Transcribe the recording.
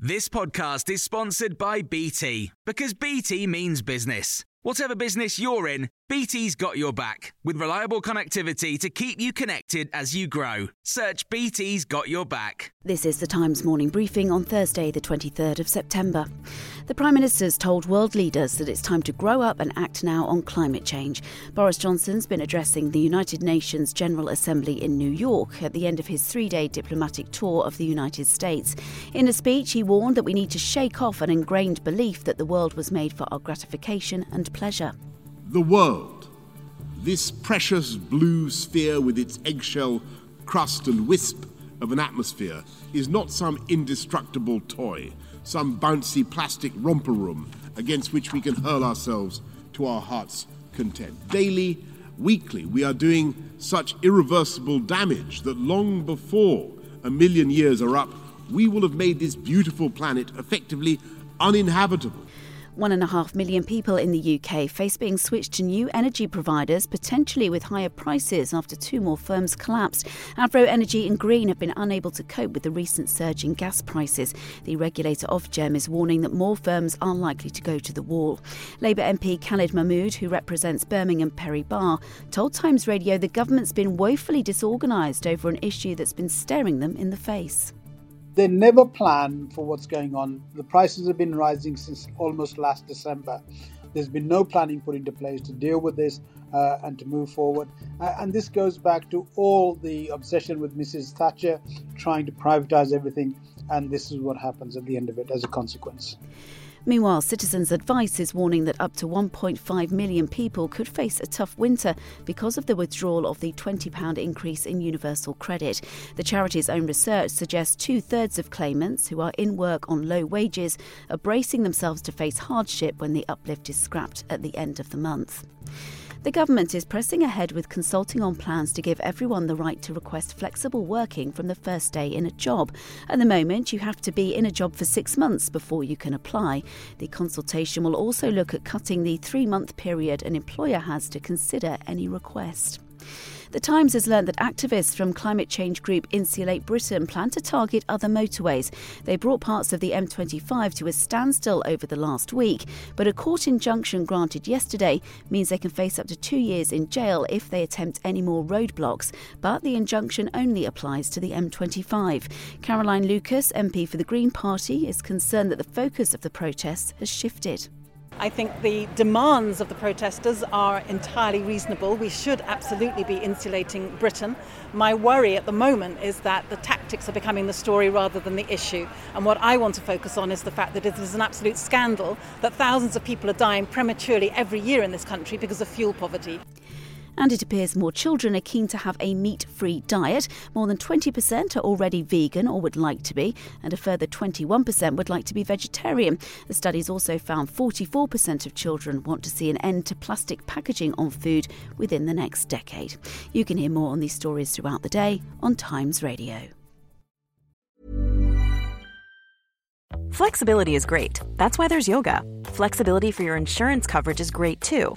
This podcast is sponsored by BT because BT means business. Whatever business you're in, BT's got your back with reliable connectivity to keep you connected as you grow. Search BT's got your back. This is the Times morning briefing on Thursday, the 23rd of September. The Prime Minister's told world leaders that it's time to grow up and act now on climate change. Boris Johnson's been addressing the United Nations General Assembly in New York at the end of his three day diplomatic tour of the United States. In a speech, he warned that we need to shake off an ingrained belief that the world was made for our gratification and pleasure. The world, this precious blue sphere with its eggshell crust and wisp of an atmosphere, is not some indestructible toy some bouncy plastic romper room against which we can hurl ourselves to our heart's content. Daily, weekly, we are doing such irreversible damage that long before a million years are up, we will have made this beautiful planet effectively uninhabitable. One and a half million people in the UK face being switched to new energy providers, potentially with higher prices after two more firms collapsed. Avro Energy and Green have been unable to cope with the recent surge in gas prices. The regulator Ofgem is warning that more firms are likely to go to the wall. Labour MP Khalid Mahmood, who represents Birmingham Perry Barr, told Times Radio the government's been woefully disorganised over an issue that's been staring them in the face. They never plan for what's going on. The prices have been rising since almost last December. There's been no planning put into place to deal with this uh, and to move forward. Uh, and this goes back to all the obsession with Mrs. Thatcher trying to privatize everything. And this is what happens at the end of it as a consequence. Meanwhile, Citizens Advice is warning that up to 1.5 million people could face a tough winter because of the withdrawal of the £20 increase in universal credit. The charity's own research suggests two thirds of claimants who are in work on low wages are bracing themselves to face hardship when the uplift is scrapped at the end of the month. The government is pressing ahead with consulting on plans to give everyone the right to request flexible working from the first day in a job. At the moment, you have to be in a job for six months before you can apply. The consultation will also look at cutting the three month period an employer has to consider any request. The Times has learned that activists from climate change group Insulate Britain plan to target other motorways. They brought parts of the M25 to a standstill over the last week, but a court injunction granted yesterday means they can face up to two years in jail if they attempt any more roadblocks. But the injunction only applies to the M25. Caroline Lucas, MP for the Green Party, is concerned that the focus of the protests has shifted. I think the demands of the protesters are entirely reasonable. We should absolutely be insulating Britain. My worry at the moment is that the tactics are becoming the story rather than the issue. And what I want to focus on is the fact that it is an absolute scandal that thousands of people are dying prematurely every year in this country because of fuel poverty and it appears more children are keen to have a meat free diet. More than 20% are already vegan or would like to be, and a further 21% would like to be vegetarian. The studies also found 44% of children want to see an end to plastic packaging on food within the next decade. You can hear more on these stories throughout the day on Times Radio. Flexibility is great. That's why there's yoga. Flexibility for your insurance coverage is great too.